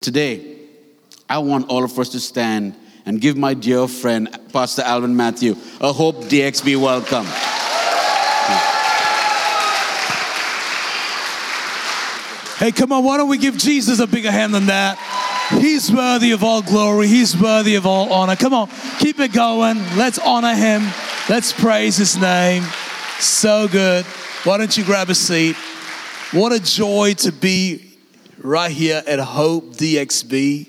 Today, I want all of us to stand and give my dear friend, Pastor Alwyn Matthew, a Hope DXB welcome. Hey, come on, why don't we give Jesus a bigger hand than that? He's worthy of all glory, He's worthy of all honor. Come on, keep it going. Let's honor Him, let's praise His name. So good. Why don't you grab a seat? What a joy to be right here at Hope DXB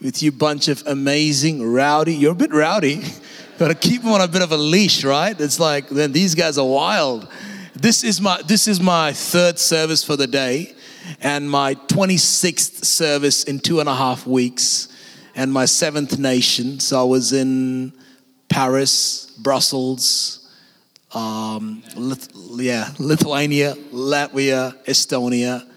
with you bunch of amazing rowdy. You're a bit rowdy. Got to keep them on a bit of a leash, right? It's like then these guys are wild. This is my this is my third service for the day, and my 26th service in two and a half weeks, and my seventh nation. So I was in Paris, Brussels, um, Lith- yeah, Lithuania, Latvia, Estonia,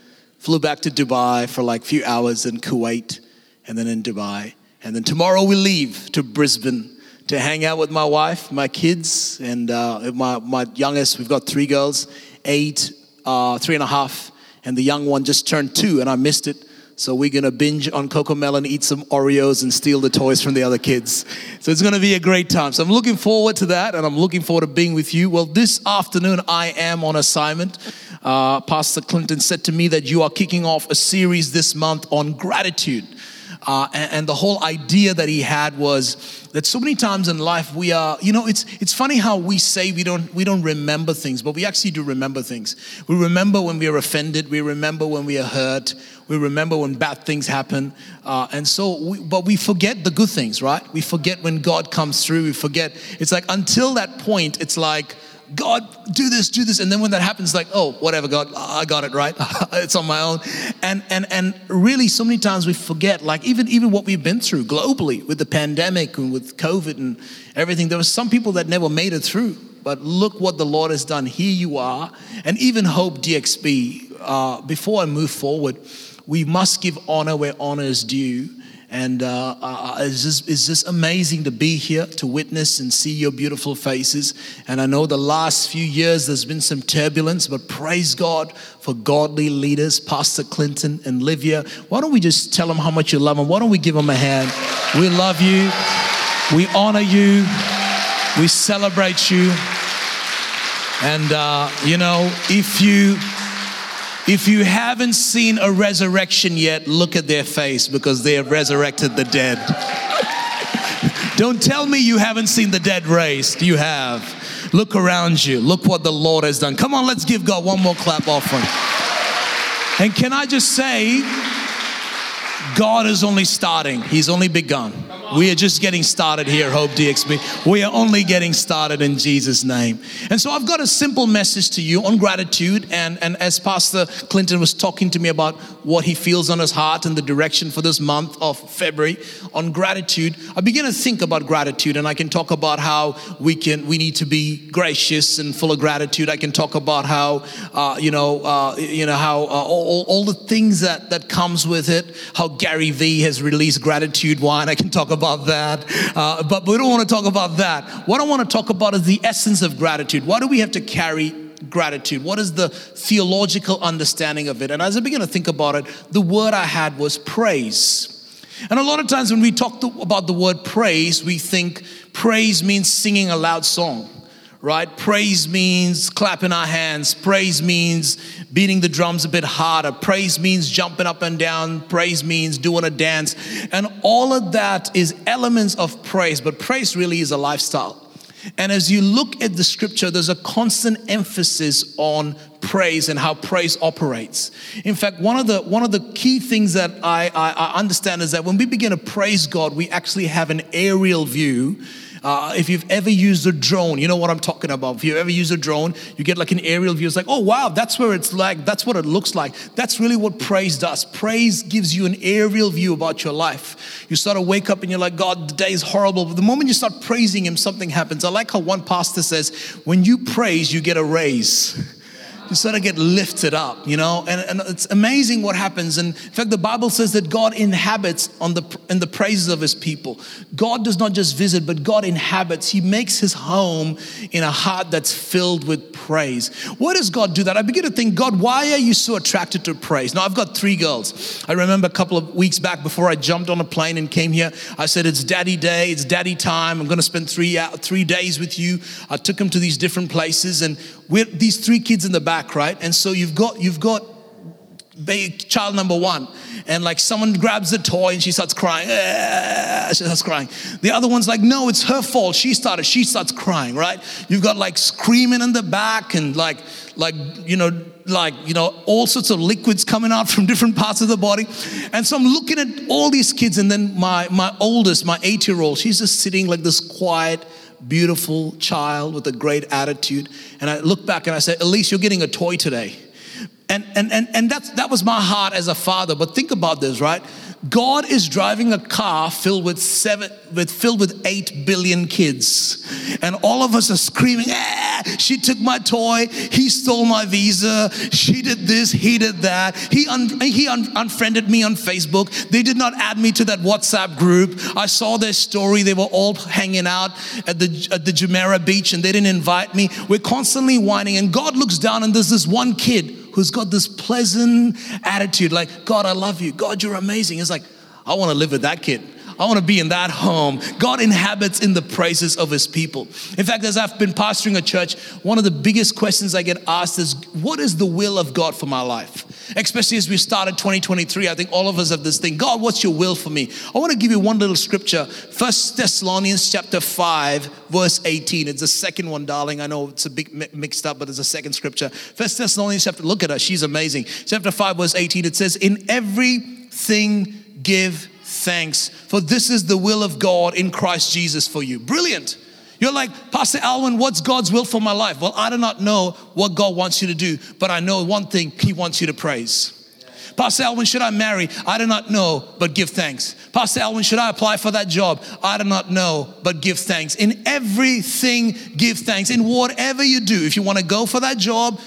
Flew back to Dubai for like a few hours in Kuwait and then in Dubai. And then tomorrow we leave to Brisbane to hang out with my wife, my kids, and uh, my, my youngest. We've got three girls, eight, uh, three and a half, and the young one just turned two, and I missed it. So we're gonna binge on CoComelon, eat some Oreos, and steal the toys from the other kids. So it's gonna be a great time. So I'm looking forward to that, and I'm looking forward to being with you. Well, this afternoon I am on assignment. Uh, Pastor Clinton said to me that you are kicking off a series this month on gratitude. Uh, and, and, the whole idea that he had was that so many times in life we are you know it's it's funny how we say we don't we don't remember things but we actually do remember things. We remember when we are offended we remember when we are hurt we remember when bad things happen uh, and so we, but we forget the good things right? We forget when god comes through we forget. It's like until that point it's like God, do this, do this. And then when that happens, like, oh, whatever, God, I got it right. it's on my own. And and and really so many times we forget, like even even what we've been through globally with the pandemic and with COVID and everything. There were some people that never made it through. But look what the Lord has done. Here you are. And even Hope DXB, uh, before I move forward, we must give honor where honor is due. And uh, uh, it's, just, it's just amazing to be here to witness and see your beautiful faces. And I know the last few years there's been some turbulence, but praise God for godly leaders, Pastor Clinton and Livia. Why don't we just tell them how much you love them? Why don't we give them a hand? We love you, we honor you, we celebrate you. And, uh, you know, if you if you haven't seen a resurrection yet, look at their face because they have resurrected the dead. Don't tell me you haven't seen the dead raised. You have. Look around you. Look what the Lord has done. Come on, let's give God one more clap offering. And can I just say, God is only starting, He's only begun. We are just getting started here, Hope DXB. We are only getting started in Jesus' name. And so I've got a simple message to you on gratitude. And, and as Pastor Clinton was talking to me about what he feels on his heart and the direction for this month of February on gratitude, I began to think about gratitude. And I can talk about how we can we need to be gracious and full of gratitude. I can talk about how uh, you know uh, you know how uh, all, all the things that that comes with it. How Gary Vee has released gratitude wine. I can talk about about that. Uh, but we don't want to talk about that. What I want to talk about is the essence of gratitude. Why do we have to carry gratitude? What is the theological understanding of it? And as I begin to think about it, the word I had was praise. And a lot of times when we talk to, about the word praise, we think praise means singing a loud song right? Praise means clapping our hands. Praise means beating the drums a bit harder. Praise means jumping up and down. Praise means doing a dance. And all of that is elements of praise, but praise really is a lifestyle. And as you look at the scripture, there's a constant emphasis on praise and how praise operates. In fact, one of the one of the key things that I, I, I understand is that when we begin to praise God, we actually have an aerial view uh, if you've ever used a drone, you know what I'm talking about. If you ever use a drone, you get like an aerial view. It's like, oh wow, that's where it's like, that's what it looks like. That's really what praise does. Praise gives you an aerial view about your life. You sort of wake up and you're like, God, the day is horrible. But the moment you start praising Him, something happens. I like how one pastor says, when you praise, you get a raise. you sort of get lifted up, you know, and, and it's amazing what happens. And in fact, the Bible says that God inhabits on the in the praises of his people. God does not just visit, but God inhabits. He makes his home in a heart that's filled with praise. Why does God do that? I begin to think, God, why are you so attracted to praise? Now, I've got three girls. I remember a couple of weeks back before I jumped on a plane and came here, I said, It's daddy day, it's daddy time. I'm going to spend three, three days with you. I took them to these different places, and we're these three kids in the back, right? And so you've got, you've got child number one. And like someone grabs the toy and she starts crying. She starts crying. The other one's like no it's her fault. She started she starts crying right? You've got like screaming in the back and like like you know like you know all sorts of liquids coming out from different parts of the body. And so i'm looking at all these kids and then my my oldest my eight year old she's just sitting like this quiet beautiful child with a great attitude and i look back and i said elise you're getting a toy today and, and, and, and that's, that was my heart as a father. But think about this, right? God is driving a car filled with seven, with filled with eight billion kids, and all of us are screaming, ah, "She took my toy. He stole my visa. She did this. He did that. He un- he un- unfriended me on Facebook. They did not add me to that WhatsApp group. I saw their story. They were all hanging out at the at the Jumeirah beach, and they didn't invite me. We're constantly whining, and God looks down, and there's this one kid who's got this pleasant attitude like, God, I love you. God, you're amazing. It's like, I want to live with that kid. I want to be in that home. God inhabits in the praises of his people. In fact, as I've been pastoring a church, one of the biggest questions I get asked is, What is the will of God for my life? Especially as we started 2023, I think all of us have this thing God, what's your will for me? I want to give you one little scripture First Thessalonians chapter 5, verse 18. It's the second one, darling. I know it's a bit mixed up, but it's a second scripture. First Thessalonians chapter, look at her, she's amazing. Chapter 5, verse 18, it says, In everything give thanks, for this is the will of God in Christ Jesus for you. Brilliant. You're like, Pastor Alwyn, what's God's will for my life? Well, I do not know what God wants you to do, but I know one thing He wants you to praise. Pastor Alwyn, should I marry? I do not know, but give thanks. Pastor Alwyn, should I apply for that job? I do not know, but give thanks. In everything, give thanks. In whatever you do, if you want to go for that job,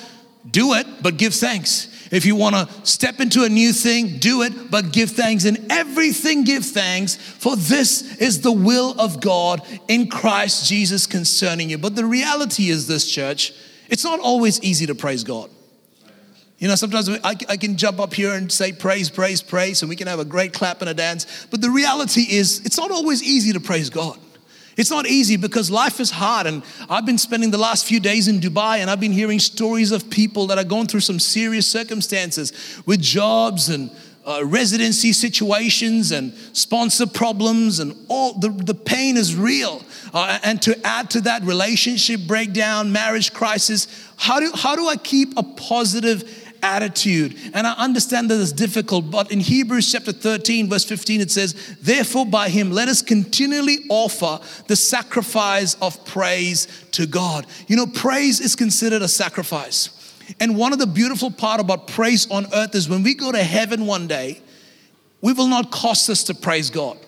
do it, but give thanks. If you want to step into a new thing, do it, but give thanks. In everything, give thanks, for this is the will of God in Christ Jesus concerning you. But the reality is this, church, it's not always easy to praise God. You know, sometimes I, I, can jump up here and say praise, praise, praise, and we can have a great clap and a dance. But the reality is, it's not always easy to praise God. It's not easy because life is hard. And I've been spending the last few days in Dubai and I've been hearing stories of people that are going through some serious circumstances with jobs and uh, residency situations and sponsor problems and all the, the pain is real. Uh, and to add to that relationship breakdown, marriage crisis, how do, how do I keep a positive attitude. And I understand that it's difficult, but in Hebrews chapter 13, verse 15, it says, Therefore, by him, let us continually offer the sacrifice of praise to God. You know, praise is considered a sacrifice. And one of the beautiful part about praise on earth is when we go to heaven one day, we will not cost us to praise God.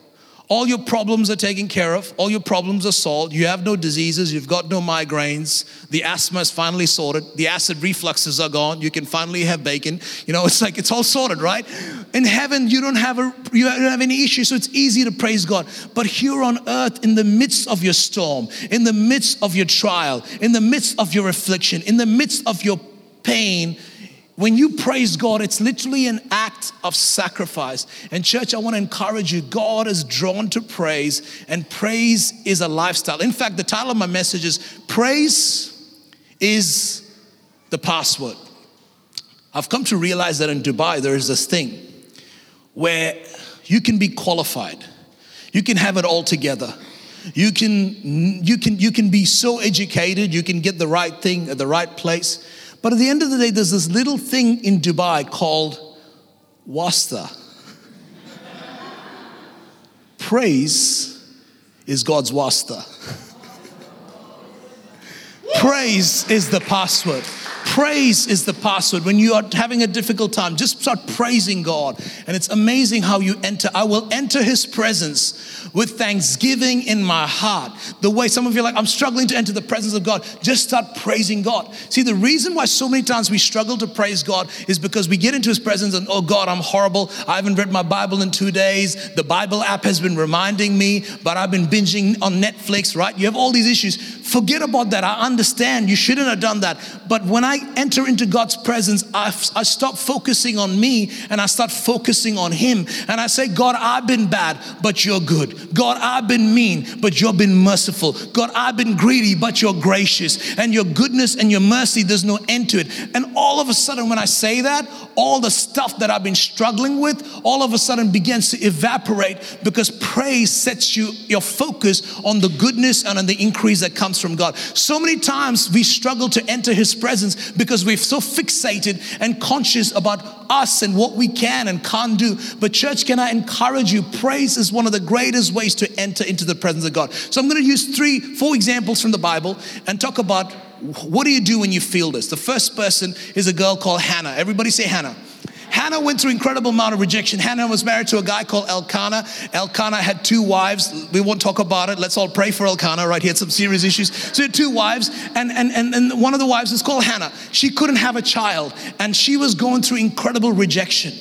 All your problems are taken care of. All your problems are solved. You have no diseases. You've got no migraines. The asthma is finally sorted. The acid refluxes are gone. You can finally have bacon. You know, it's like it's all sorted, right? In heaven, you don't have a you don't have any issues, so it's easy to praise God. But here on earth, in the midst of your storm, in the midst of your trial, in the midst of your affliction, in the midst of your pain, when you praise God, it's literally an act of sacrifice. And, church, I want to encourage you God is drawn to praise, and praise is a lifestyle. In fact, the title of my message is Praise is the Password. I've come to realize that in Dubai, there is this thing where you can be qualified, you can have it all together. You can, you, can, you can be so educated, you can get the right thing at the right place. But at the end of the day, there's this little thing in Dubai called wasta. Praise is God's wasta. Praise is the password. Praise is the password. When you are having a difficult time, just start praising God. And it's amazing how you enter. I will enter his presence with thanksgiving in my heart. The way some of you are like, I'm struggling to enter the presence of God, just start praising God. See, the reason why so many times we struggle to praise God is because we get into His presence and, oh God, I'm horrible. I haven't read my Bible in two days. The Bible app has been reminding me, but I've been binging on Netflix, right? You have all these issues. Forget about that. I understand. You shouldn't have done that. But when I enter into God's presence, I, I stop focusing on me and I start focusing on Him. And I say, God, I've been bad, but you're good. God, I've been mean, but you've been merciful. God, I've been greedy, but you're gracious. And your goodness and your mercy, there's no end to it. And all of a sudden, when I say that, all the stuff that I've been struggling with, all of a sudden begins to evaporate because praise sets you your focus on the goodness and on the increase that comes from God. So many times we struggle to enter His presence because we're so fixated and conscious about us and what we can and can't do. But, church, can I encourage you? Praise is one of the greatest ways to enter into the presence of God. So, I'm going to use three, four examples from the Bible and talk about what do you do when you feel this. The first person is a girl called Hannah. Everybody say Hannah. Hannah went through incredible amount of rejection. Hannah was married to a guy called Elkanah. Elkanah had two wives. We won't talk about it. Let's all pray for Elkanah, right? He had some serious issues. So he had two wives, and, and, and, and one of the wives is called Hannah. She couldn't have a child, and she was going through incredible rejection.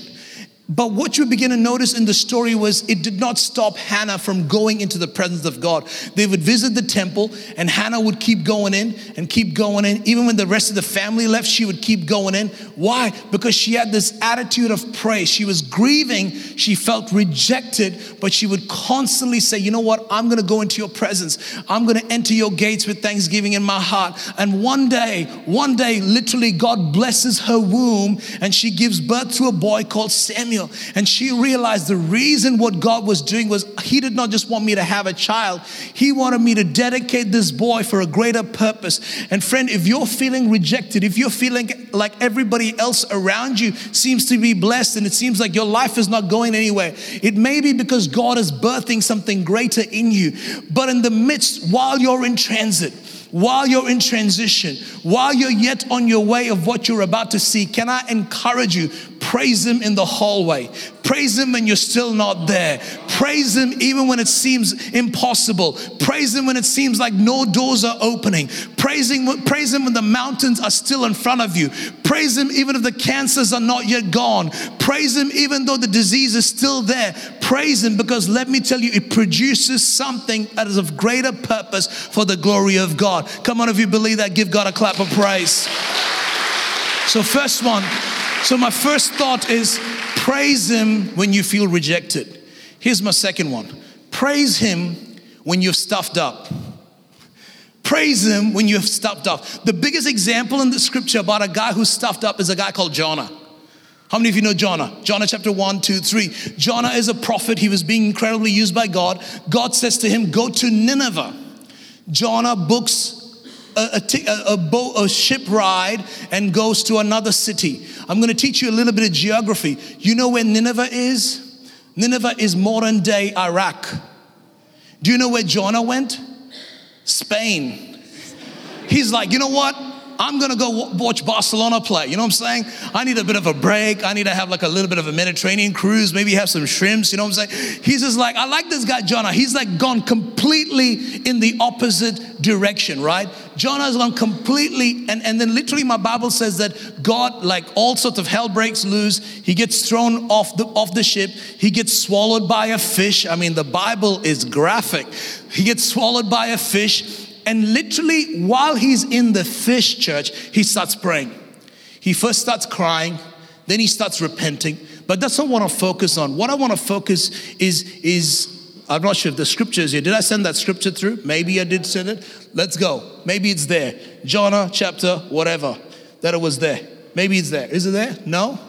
But what you begin to notice in the story was it did not stop Hannah from going into the presence of God. They would visit the temple, and Hannah would keep going in and keep going in. Even when the rest of the family left, she would keep going in. Why? Because she had this attitude of praise. She was grieving, she felt rejected, but she would constantly say, You know what? I'm going to go into your presence. I'm going to enter your gates with thanksgiving in my heart. And one day, one day, literally, God blesses her womb, and she gives birth to a boy called Samuel. And she realized the reason what God was doing was He did not just want me to have a child, He wanted me to dedicate this boy for a greater purpose. And friend, if you're feeling rejected, if you're feeling like everybody else around you seems to be blessed and it seems like your life is not going anywhere, it may be because God is birthing something greater in you. But in the midst, while you're in transit, while you're in transition, while you're yet on your way of what you're about to see, can I encourage you? Praise Him in the hallway. Praise Him when you're still not there. Praise Him even when it seems impossible. Praise Him when it seems like no doors are opening. Praise Him, praise Him when the mountains are still in front of you. Praise Him even if the cancers are not yet gone. Praise Him even though the disease is still there. Praise Him because let me tell you, it produces something that is of greater purpose for the glory of God. Come on, if you believe that, give God a clap of praise. So, first one, so my first thought is praise Him when you feel rejected. Here's my second one praise Him when you've stuffed up. Praise Him when you've stuffed up. The biggest example in the scripture about a guy who stuffed up is a guy called Jonah. How many of you know Jonah? Jonah chapter 1, 2, 3. Jonah is a prophet. He was being incredibly used by God. God says to him, Go to Nineveh. Jonah books a, boat, a ship ride and goes to another city. I'm going to teach you a little bit of geography. You know where Nineveh is? Nineveh is modern day Iraq. Do you know where Jonah went? Spain. He's like, you know what? I'm gonna go watch Barcelona play. You know what I'm saying? I need a bit of a break. I need to have like a little bit of a Mediterranean cruise, maybe have some shrimps. You know what I'm saying? He's just like, I like this guy, Jonah. He's like gone completely in the opposite direction, right? Jonah has gone completely, and, and then literally my Bible says that God, like all sorts of hell breaks loose. He gets thrown off the off the ship. He gets swallowed by a fish. I mean, the Bible is graphic. He gets swallowed by a fish and literally, while he's in the fish church, he starts praying. He first starts crying, then he starts repenting. But that's not what I want to focus on. What I want to focus is, is I'm not sure if the scripture is here. Did I send that scripture through? Maybe I did send it. Let's go. Maybe it's there. Jonah chapter, whatever, that it was there. Maybe it's there. Is it there? No?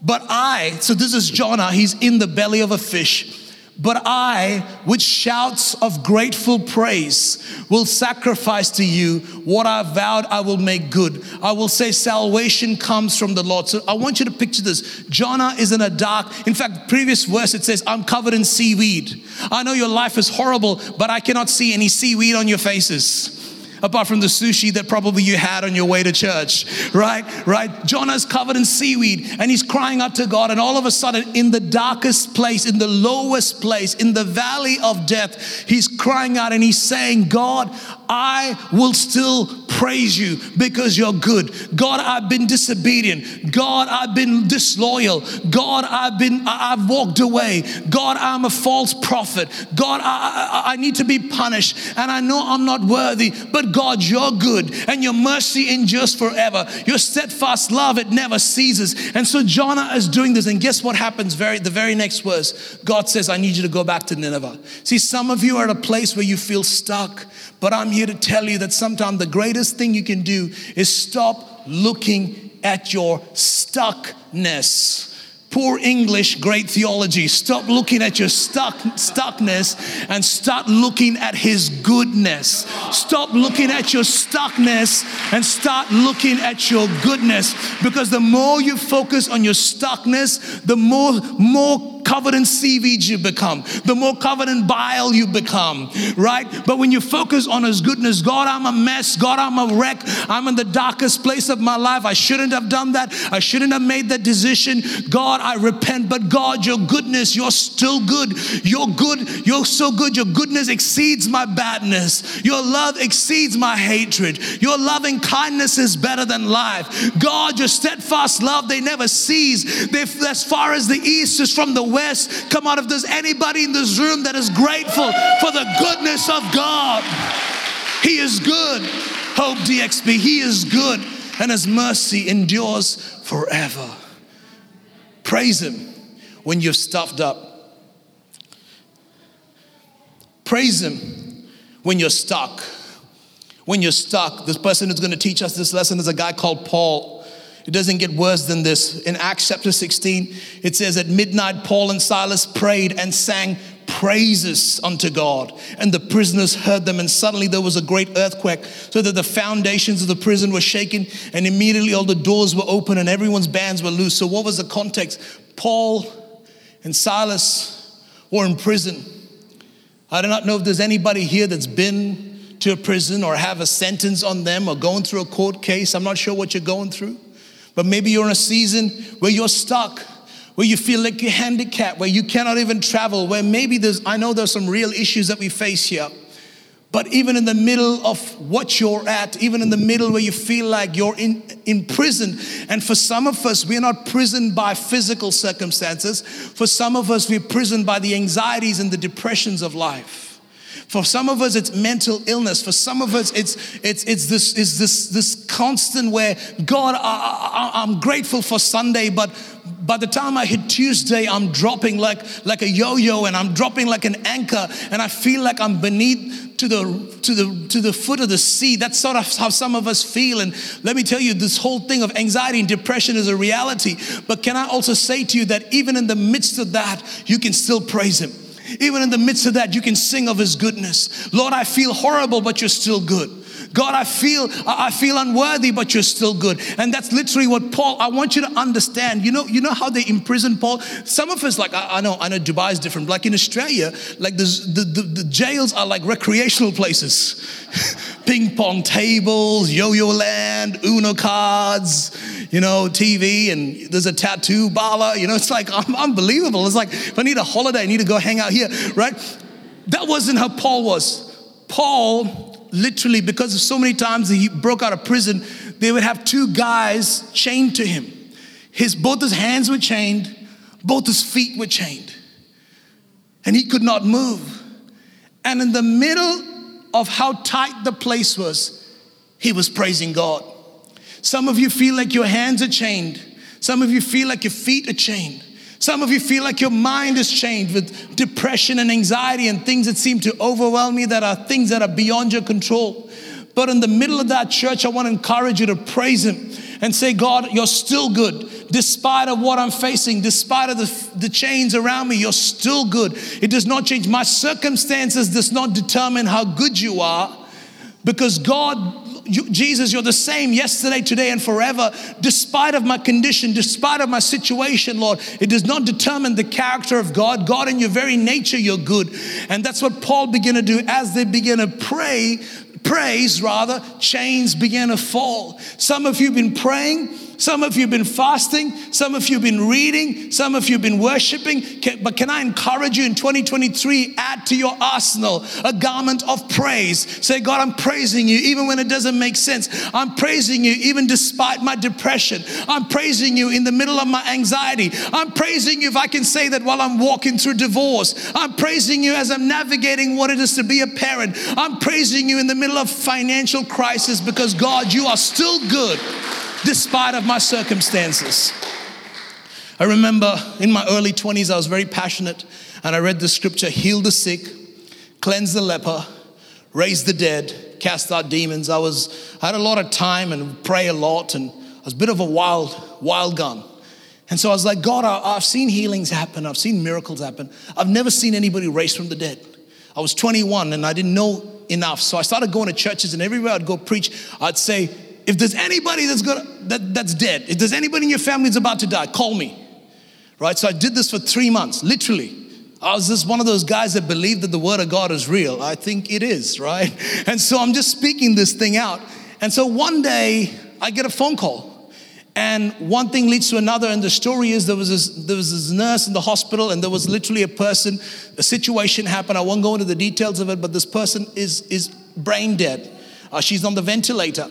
But I, so this is Jonah, he's in the belly of a fish. But I, with shouts of grateful praise, will sacrifice to you what I vowed I will make good. I will say salvation comes from the Lord. So I want you to picture this. Jonah is in a dark, in fact, previous verse it says, I'm covered in seaweed. I know your life is horrible, but I cannot see any seaweed on your faces. Apart from the sushi that probably you had on your way to church, right? Right? Jonah's covered in seaweed and he's crying out to God, and all of a sudden, in the darkest place, in the lowest place, in the valley of death, he's crying out and he's saying, God, I will still praise you because you're good. God, I've been disobedient. God, I've been disloyal. God, I've been, I've walked away. God, I'm a false prophet. God, I, I, I need to be punished and I know I'm not worthy, but God, you're good and your mercy endures forever. Your steadfast love, it never ceases. And so Jonah is doing this. And guess what happens? Very, the very next verse, God says, I need you to go back to Nineveh. See, some of you are at a place where you feel stuck. But I'm here to tell you that sometimes the greatest thing you can do is stop looking at your stuckness. Poor English, great theology. Stop looking at your stuck, stuckness and start looking at His goodness. Stop looking at your stuckness and start looking at your goodness. Because the more you focus on your stuckness, the more, more in seaweed you become, the more in bile you become, right? But when you focus on His goodness, God, I'm a mess. God, I'm a wreck. I'm in the darkest place of my life. I shouldn't have done that. I shouldn't have made that decision. God, I repent. But God, your goodness, you're still good. You're good. You're so good. Your goodness exceeds my badness. Your love exceeds my hatred. Your loving kindness is better than life. God, your steadfast love, they never cease. They, as far as the east is from the west, west. Come on, if there's anybody in this room that is grateful for the goodness of God, He is good. Hope DXB, He is good, and His mercy endures forever. Praise Him when you're stuffed up. Praise Him when you're stuck. When you're stuck, this person who's going to teach us this lesson is a guy called Paul. It doesn't get worse than this. In Acts chapter 16, it says, At midnight, Paul and Silas prayed and sang praises unto God. And the prisoners heard them, and suddenly there was a great earthquake, so that the foundations of the prison were shaken, and immediately all the doors were open and everyone's bands were loose. So, what was the context? Paul and Silas were in prison. I do not know if there's anybody here that's been to a prison or have a sentence on them or going through a court case. I'm not sure what you're going through. But maybe you're in a season where you're stuck, where you feel like you're handicapped, where you cannot even travel, where maybe there's, I know there's some real issues that we face here. But even in the middle of what you're at, even in the middle where you feel like you're in, prison, and for some of us, we're not prisoned by physical circumstances. For some of us, we're prisoned by the anxieties and the depressions of life. For some of us, it's mental illness. For some of us, it's it's it's this is this this constant where God, I, I, I'm grateful for Sunday, but by the time I hit Tuesday, I'm dropping like like a yo-yo, and I'm dropping like an anchor, and I feel like I'm beneath to the to the to the foot of the sea. That's sort of how some of us feel. And let me tell you, this whole thing of anxiety and depression is a reality. But can I also say to you that even in the midst of that, you can still praise Him. Even in the midst of that, you can sing of his goodness. Lord, I feel horrible, but you're still good. God, I feel I feel unworthy, but you're still good. And that's literally what Paul. I want you to understand. You know, you know how they imprison Paul. Some of us, like I, I know, I know Dubai is different. Like in Australia, like the, the, the jails are like recreational places, ping pong tables, yo-yo land, Uno cards, you know, TV, and there's a tattoo bala. You know, it's like unbelievable. It's like if I need a holiday, I need to go hang out here, right? That wasn't how Paul was. Paul literally, because of so many times he broke out of prison, they would have two guys chained to him. His both his hands were chained, both his feet were chained, and he could not move. And in the middle of how tight the place was, he was praising God. Some of you feel like your hands are chained. Some of you feel like your feet are chained. Some of you feel like your mind is chained with depression and anxiety and things that seem to overwhelm you that are things that are beyond your control. But in the middle of that church, I want to encourage you to praise Him and say, God, you're still good. Despite of what I'm facing, despite of the, the chains around me, you're still good. It does not change. My circumstances does not determine how good you are because God you, Jesus, you're the same yesterday, today, and forever, despite of my condition, despite of my situation, Lord. It does not determine the character of God. God, in your very nature, you're good. And that's what Paul began to do as they began to pray praise, rather, chains began to fall. Some of you have been praying, some of you have been fasting, some of you have been reading, some of you have been worshiping. But can I encourage you in 2023, add to your arsenal a garment of praise. Say, God, I'm praising you even when it doesn't make sense. I'm praising you even despite my depression. I'm praising you in the middle of my anxiety. I'm praising you if I can say that while I'm walking through divorce. I'm praising you as I'm navigating what it is to be a parent. I'm praising you in the middle of financial crisis because God, you are still good despite of my circumstances. I remember in my early 20s, I was very passionate and I read the scripture heal the sick, cleanse the leper, raise the dead, cast out demons. I was I had a lot of time and pray a lot and I was a bit of a wild, wild gun. And so I was like, God, I, have seen healings happen, I've seen miracles happen. I've never seen anybody raised from the dead. I was 21 and I didn't know enough. So I started going to churches and everywhere I'd go preach, I'd say, if there's anybody that's gonna that, that's dead, if there's anybody in your family that's about to die, call me. Right? So I did this for three months, literally. I was just one of those guys that believed that the word of God is real. I think it is, right? And so I'm just speaking this thing out. And so one day I get a phone call. And one thing leads to another. And the story is there was this, there was this nurse in the hospital, and there was literally a person, a situation happened. I won't go into the details of it, but this person is, is brain dead. Uh, she's on the ventilator.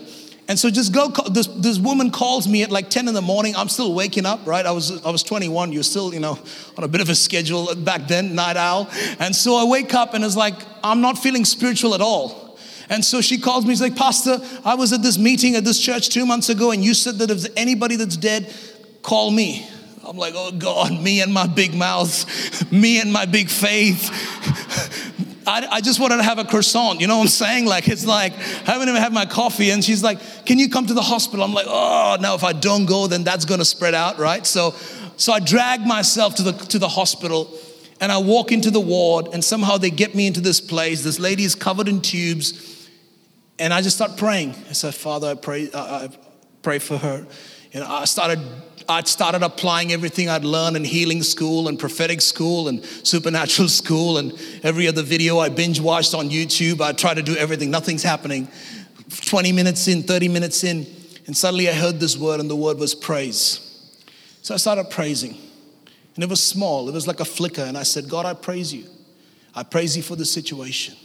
And so just go, this, this woman calls me at like 10 in the morning. I'm still waking up, right? I was, I was 21. You're still, you know, on a bit of a schedule back then, night owl. And so I wake up and it's like, I'm not feeling spiritual at all. And so she calls me, she's like, Pastor, I was at this meeting at this church two months ago and you said that if there's anybody that's dead, call me. I'm like, oh God, me and my big mouth, me and my big faith. I, I, just wanted to have a croissant. You know what I'm saying? Like, it's like, I haven't even had my coffee. And she's like, Can you come to the hospital? I'm like, Oh, now if I don't go, then that's going to spread out, right? So, so I drag myself to the, to the hospital and I walk into the ward, and somehow they get me into this place. This lady is covered in tubes. And I just start praying. I said, Father, I pray, I, I pray for her. And I started I'd started applying everything I'd learned in healing school and prophetic school and supernatural school and every other video I binge watched on YouTube. I tried to do everything, nothing's happening. 20 minutes in, 30 minutes in, and suddenly I heard this word, and the word was praise. So I started praising. And it was small, it was like a flicker. And I said, God, I praise you. I praise you for the situation.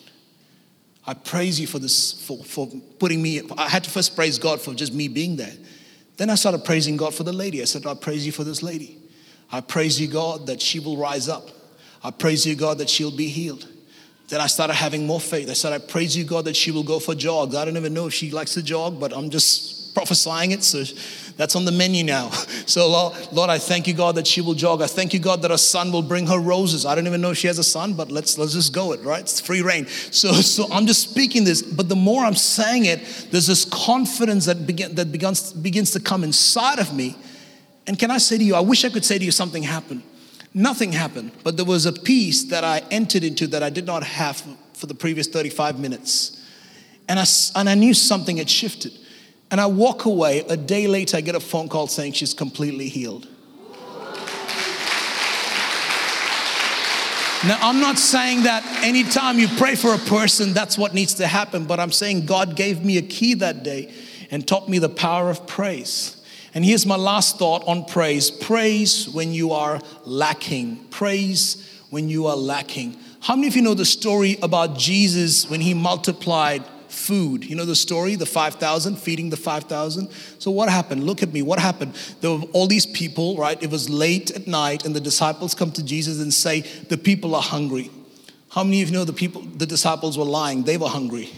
I praise you for this, for, for putting me, I had to first praise God for just me being there. Then I started praising God for the lady. I said, I praise you for this lady. I praise you, God, that she will rise up. I praise you, God, that she'll be healed. Then I started having more faith. I said, I praise you, God, that she will go for jogs. I don't even know if she likes to jog, but I'm just prophesying it. So that's on the menu now. So, Lord, Lord, I thank you, God, that she will jog. I thank you, God, that her son will bring her roses. I don't even know if she has a son, but let's let's just go it, right? It's free reign. So, so I'm just speaking this, but the more I'm saying it, there's this confidence that begin, that begins begins to come inside of me. And can I say to you, I wish I could say to you something happened. Nothing happened, but there was a peace that I entered into that I did not have for the previous 35 minutes. And I, and I knew something had shifted. And I walk away. A day later, I get a phone call saying she's completely healed. Now, I'm not saying that anytime you pray for a person, that's what needs to happen, but I'm saying God gave me a key that day and taught me the power of praise. And here's my last thought on praise praise when you are lacking. Praise when you are lacking. How many of you know the story about Jesus when he multiplied food. You know the story, the 5,000, feeding the 5,000? So what happened? Look at me. What happened? There were all these people, right? It was late at night, and the disciples come to Jesus and say, The people are hungry. How many of you know the people, the disciples were lying? They were hungry.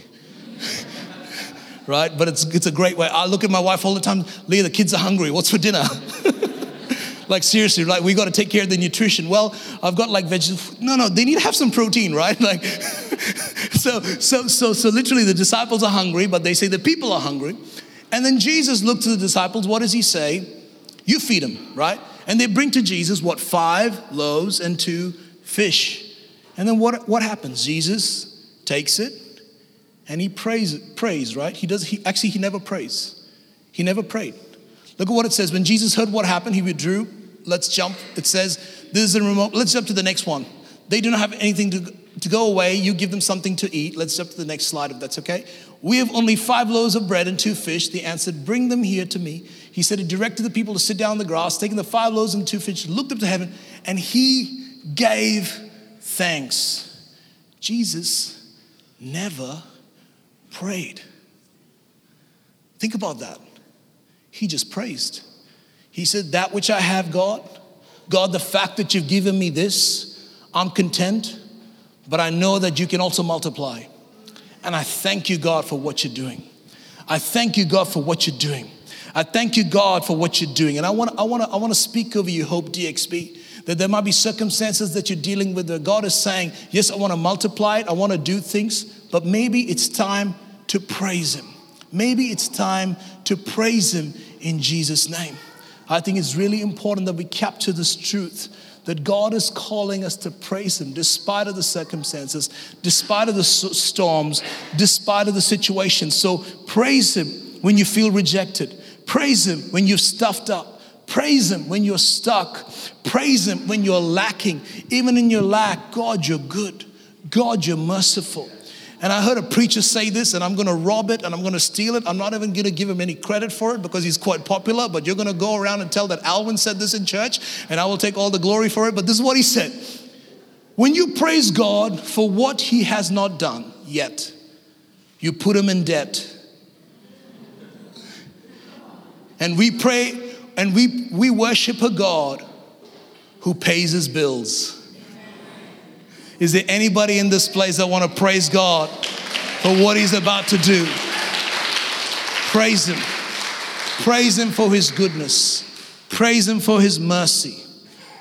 right? But it's, it's a great way. I look at my wife all the time, Leah, the kids are hungry. What's for dinner? like seriously, like we got to take care of the nutrition. Well, I've got like vegetables. No, no, they need to have some protein, right? Like so, so, so, so literally the disciples are hungry, but they say the people are hungry. And then Jesus looked to the disciples. What does he say? You feed them, right? And they bring to Jesus what? Five loaves and two fish. And then what, what happens? Jesus takes it and he prays, prays, right? He does, he, actually, he never prays. He never prayed. Look at what it says. When Jesus heard what happened, he withdrew. Let's jump. It says, this is a remote. Let's jump to the next one. They do not have anything to, to go away. You give them something to eat. Let's jump to the next slide if that's okay. We have only five loaves of bread and two fish. They answered, Bring them here to me. He said, He directed the people to sit down on the grass, taking the five loaves and two fish, looked up to heaven, and he gave thanks. Jesus never prayed. Think about that. He just praised. He said, That which I have, God, God, the fact that you've given me this, I'm content, but I know that you can also multiply. And I thank you, God, for what you're doing. I thank you, God, for what you're doing. I thank you, God, for what you're doing. And I want, I want, to, I want to speak over you, Hope DXB, that there might be circumstances that you're dealing with where God is saying, Yes, I want to multiply it, I want to do things, but maybe it's time to praise Him. Maybe it's time to praise Him in Jesus' name. I think it's really important that we capture this truth that God is calling us to praise Him despite of the circumstances, despite of the storms, despite of the situation. So praise Him when you feel rejected. Praise Him when you're stuffed up. Praise Him when you're stuck. Praise Him when you're lacking. Even in your lack, God, you're good. God, you're merciful. And I heard a preacher say this, and I'm going to rob it and I'm going to steal it. I'm not even going to give him any credit for it because he's quite popular, but you're going to go around and tell that Alwyn said this in church, and I will take all the glory for it. But this is what he said When you praise God for what he has not done yet, you put him in debt. And we pray and we, we worship a God who pays his bills. Is there anybody in this place that want to praise God for what He's about to do? Praise Him. Praise Him for His goodness. Praise Him for His mercy.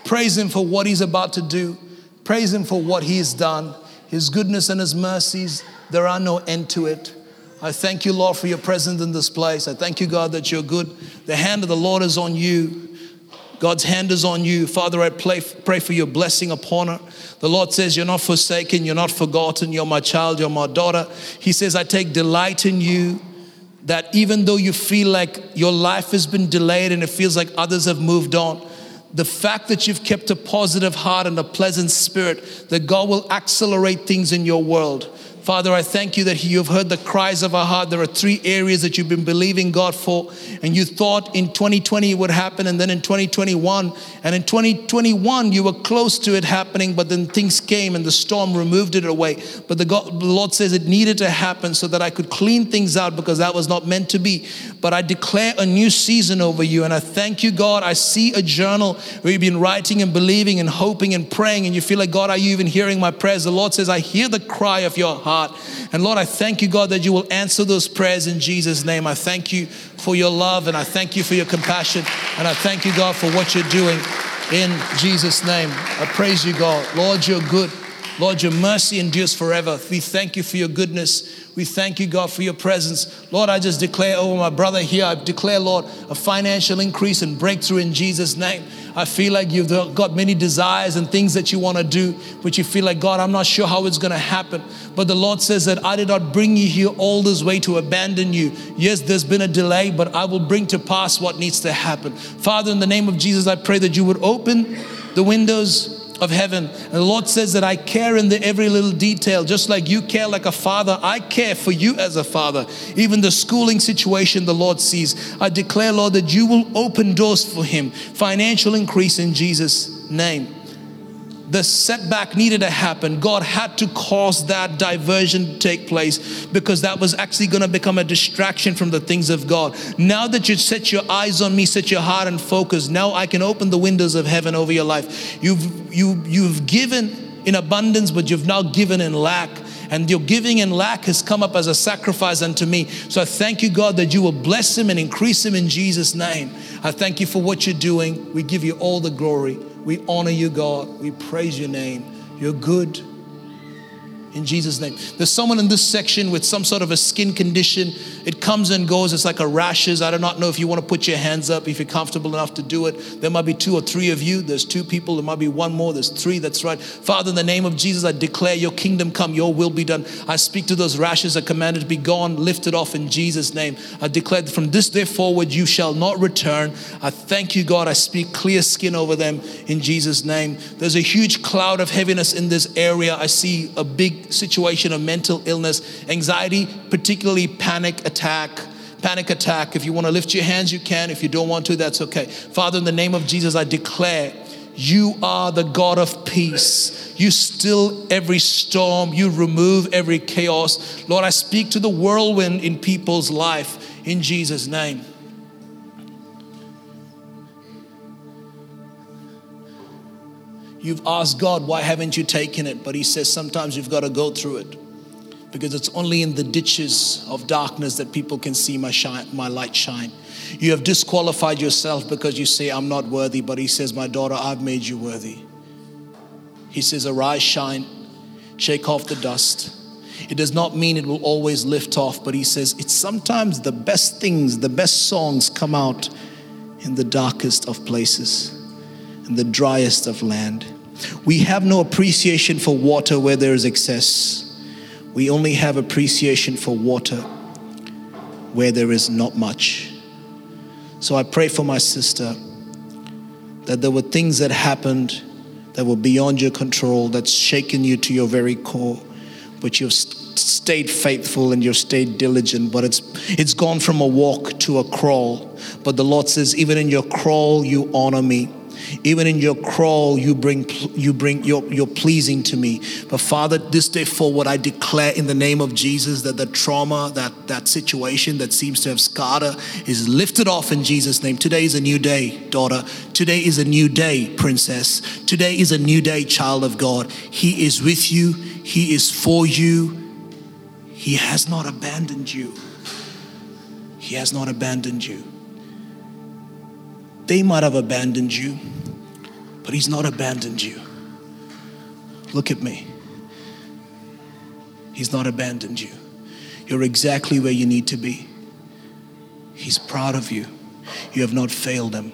Praise Him for what He's about to do. Praise Him for what He has done. His goodness and His mercies, there are no end to it. I thank you, Lord, for your presence in this place. I thank you, God, that you're good. The hand of the Lord is on you. God's hand is on you. Father, I pray, pray for your blessing upon her. The Lord says, You're not forsaken, you're not forgotten, you're my child, you're my daughter. He says, I take delight in you. That even though you feel like your life has been delayed and it feels like others have moved on, the fact that you've kept a positive heart and a pleasant spirit, that God will accelerate things in your world. Father, I thank you that you've heard the cries of our heart. There are three areas that you've been believing God for, and you thought in 2020 it would happen, and then in 2021, and in 2021 you were close to it happening, but then things came and the storm removed it away. But the, God, the Lord says it needed to happen so that I could clean things out because that was not meant to be. But I declare a new season over you, and I thank you, God. I see a journal where you've been writing and believing and hoping and praying, and you feel like, God, are you even hearing my prayers? The Lord says, I hear the cry of your heart heart. And Lord, I thank you, God, that you will answer those prayers in Jesus' name. I thank you for your love and I thank you for your compassion. And I thank you, God, for what you're doing in Jesus' name. I praise you, God. Lord, you're good. Lord, your mercy endures forever. We thank you for your goodness. We thank you, God, for your presence. Lord, I just declare over my brother here, I declare, Lord, a financial increase and breakthrough in Jesus' name. I feel like you've got many desires and things that you want to do, but you feel like, God, I'm not sure how it's going to happen. But the Lord says that I did not bring you here all this way to abandon you. Yes, there's been a delay, but I will bring to pass what needs to happen. Father, in the name of Jesus, I pray that you would open the windows of heaven. And the Lord says that I care in the every little detail, just like you care like a father. I care for you as a father. Even the schooling situation the Lord sees. I declare, Lord, that you will open doors for him, financial increase in Jesus' name the setback needed to happen. God had to cause that diversion to take place because that was actually going to become a distraction from the things of God. Now that you set your eyes on me, set your heart and focus, now I can open the windows of heaven over your life. You've you you've given in abundance, but you've now given in lack. And your giving in lack has come up as a sacrifice unto me. So I thank you, God, that you will bless him and increase him in Jesus' name. I thank you for what you're doing. We give you all the glory. We honor you, God. We praise your name. You're good. In Jesus' name. There's someone in this section with some sort of a skin condition It comes and goes. It's like a rashes. I do not know if you want to put your hands up, if you're comfortable enough to do it. There might be two or three of you. There's two people. There might be one more. There's three. That's right. Father, in the name of Jesus, I declare your kingdom come, your will be done. I speak to those rashes that commanded to be gone, lifted off in Jesus' name. I declare that from this day forward, you shall not return. I thank you, God. I speak clear skin over them in Jesus' name. There's a huge cloud of heaviness in this area. I see a big situation of mental illness, anxiety, particularly panic attack panic attack. If you want to lift your hands, you can. If you don't want to, that's okay. Father, in the name of Jesus, I declare you are the God of peace. You still every storm. You remove every chaos. Lord, I speak to the whirlwind in people's life in Jesus' name. You've asked God, why haven't you taken it? But He says sometimes you've got to go through it because it's only in the ditches of darkness that people can see my, shine, my light shine. You have disqualified yourself because you say, I'm not worthy, but He says, My daughter, I've made you worthy. He says, Arise, shine, shake off the dust. It does not mean it will always lift off, but He says, It's sometimes the best things, the best songs come out in the darkest of places, in the driest of land. We have no appreciation for water where there is excess we only have appreciation for water where there is not much. So I pray for my sister that there were things that happened that were beyond your control, that's shaken you to your very core, but you've stayed faithful and you've stayed diligent, but it's it's gone from a walk to a crawl. But the Lord says, even in your crawl, you honor me. Even in your crawl, you bring you bring you're, pleasing to me. But Father, this day forward, I declare in the name of Jesus that the trauma, that that situation that seems to have scarred her, is lifted off in Jesus' name. Today is a new day, daughter. Today is a new day, princess. Today is a new day, child of God. He is with you. He is for you. He has not abandoned you. He has not abandoned you. They might have abandoned you, but He's not abandoned you. Look at me. He's not abandoned you. You're exactly where you need to be. He's proud of you. You have not failed Him.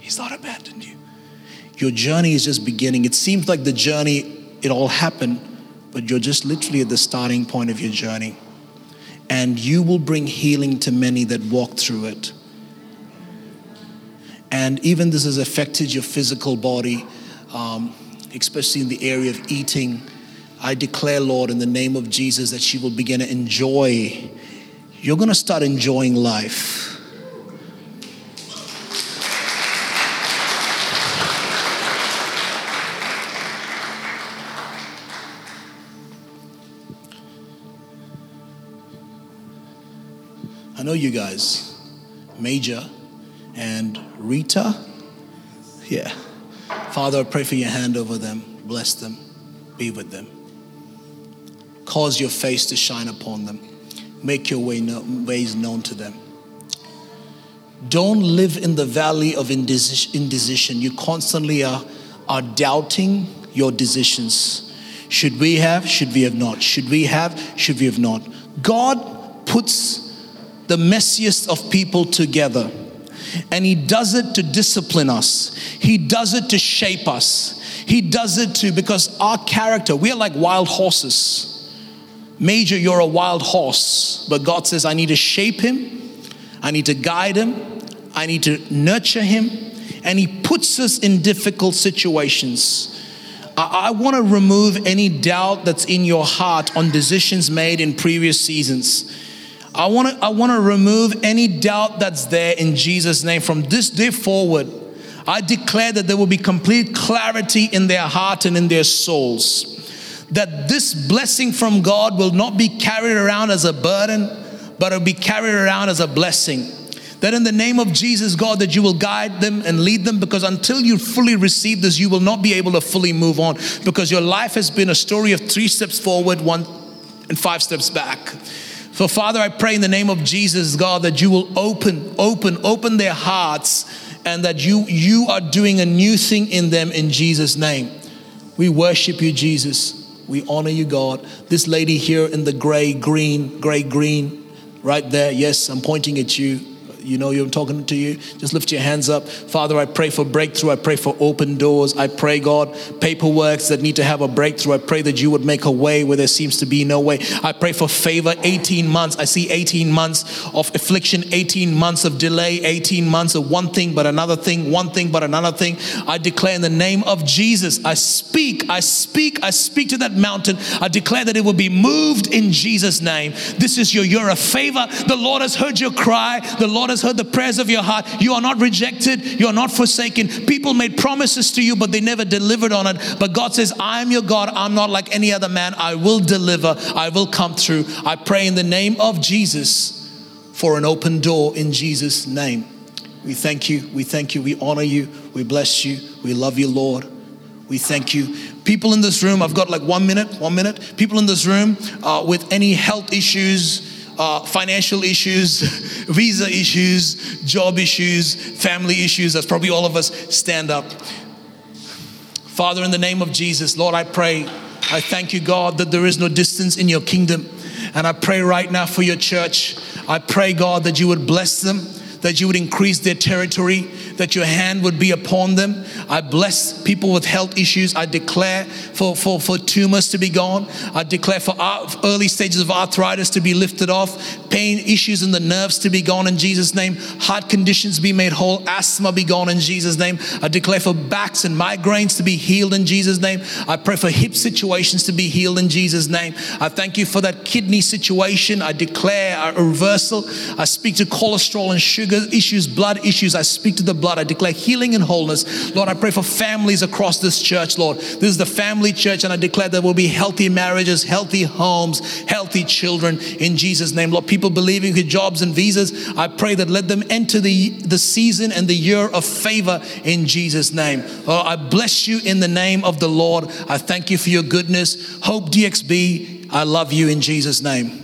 He's not abandoned you. Your journey is just beginning. It seems like the journey, it all happened, but you're just literally at the starting point of your journey. And you will bring healing to many that walk through it. And even this has affected your physical body, um, especially in the area of eating. I declare, Lord, in the name of Jesus, that she will begin to enjoy. You're going to start enjoying life. I know you guys, Major and Rita. Yeah. Father, I pray for your hand over them. Bless them. Be with them. Cause your face to shine upon them. Make your way ways known to them. Don't live in the valley of indecision. You constantly are, are doubting your decisions. Should we have? Should we have not? Should we have? Should we have not? God puts the messiest of people together and He does it to discipline us, He does it to shape us. He does it to, because our character, we are like wild horses. Major, you're a wild horse, but God says, I need to shape him, I need to guide him, I need to nurture him, and He puts us in difficult situations. I, I want to remove any doubt that's in your heart on decisions made in previous seasons. I want to I want to remove any doubt that's there in Jesus name from this day forward. I declare that there will be complete clarity in their heart and in their souls. That this blessing from God will not be carried around as a burden, but it'll be carried around as a blessing. That in the name of Jesus, God, that you will guide them and lead them because until you fully receive this, you will not be able to fully move on because your life has been a story of three steps forward, one and five steps back. So, Father, I pray in the name of Jesus, God, that you will open, open, open their hearts and that you, you are doing a new thing in them in Jesus' name. We worship you, Jesus. We honor you, God. This lady here in the gray, green, gray, green, right there. Yes, I'm pointing at you you know you're talking to you, just lift your hands up. Father, I pray for breakthrough. I pray for open doors. I pray, God, paperworks that need to have a breakthrough. I pray that you would make a way where there seems to be no way. I pray for favor 18 months. I see 18 months of affliction, 18 months of delay, 18 months of one thing but another thing, one thing but another thing. I declare in the name of Jesus, I speak, I speak, I speak to that mountain. I declare that it will be moved in Jesus' name. This is your year of favor. The Lord has heard your cry. The Lord has heard the prayers of your heart. You are not rejected, you are not forsaken. People made promises to you, but they never delivered on it. But God says, I am your God. I'm not like any other man. I will deliver, I will come through. I pray in the name of Jesus for an open door in Jesus' name. We thank you, we thank you, we honor you, we bless you, we love you, Lord. We thank you. People in this room, I've got like one minute, one minute. People in this room uh, with any health issues, uh, financial issues, visa issues, job issues, family issues. That's probably all of us. Stand up. Father, in the name of Jesus, Lord, I pray, I thank you, God, that there is no distance in your kingdom. And I pray right now for your church. I pray, God, that you would bless them, that you would increase their territory, that your hand would be upon them. I bless people with health issues. I declare for, for, for tumors to be gone. I declare for early stages of arthritis to be lifted off, pain issues in the nerves to be gone in Jesus' name, heart conditions be made whole, asthma be gone in Jesus' name. I declare for backs and migraines to be healed in Jesus' name. I pray for hip situations to be healed in Jesus' name. I thank you for that kidney situation. I declare a reversal. I speak to cholesterol and sugar issues, blood issues. I speak to the blood. I declare healing and wholeness. Lord, I pray for families across this church, Lord. This is the family church, and I declare there will be healthy marriages, healthy homes, healthy children in Jesus' name. Lord, people believing for jobs and visas, I pray that let them enter the, the season and the year of favor in Jesus' name. Lord, I bless you in the name of the Lord. I thank you for your goodness. Hope DXB, I love you in Jesus' name.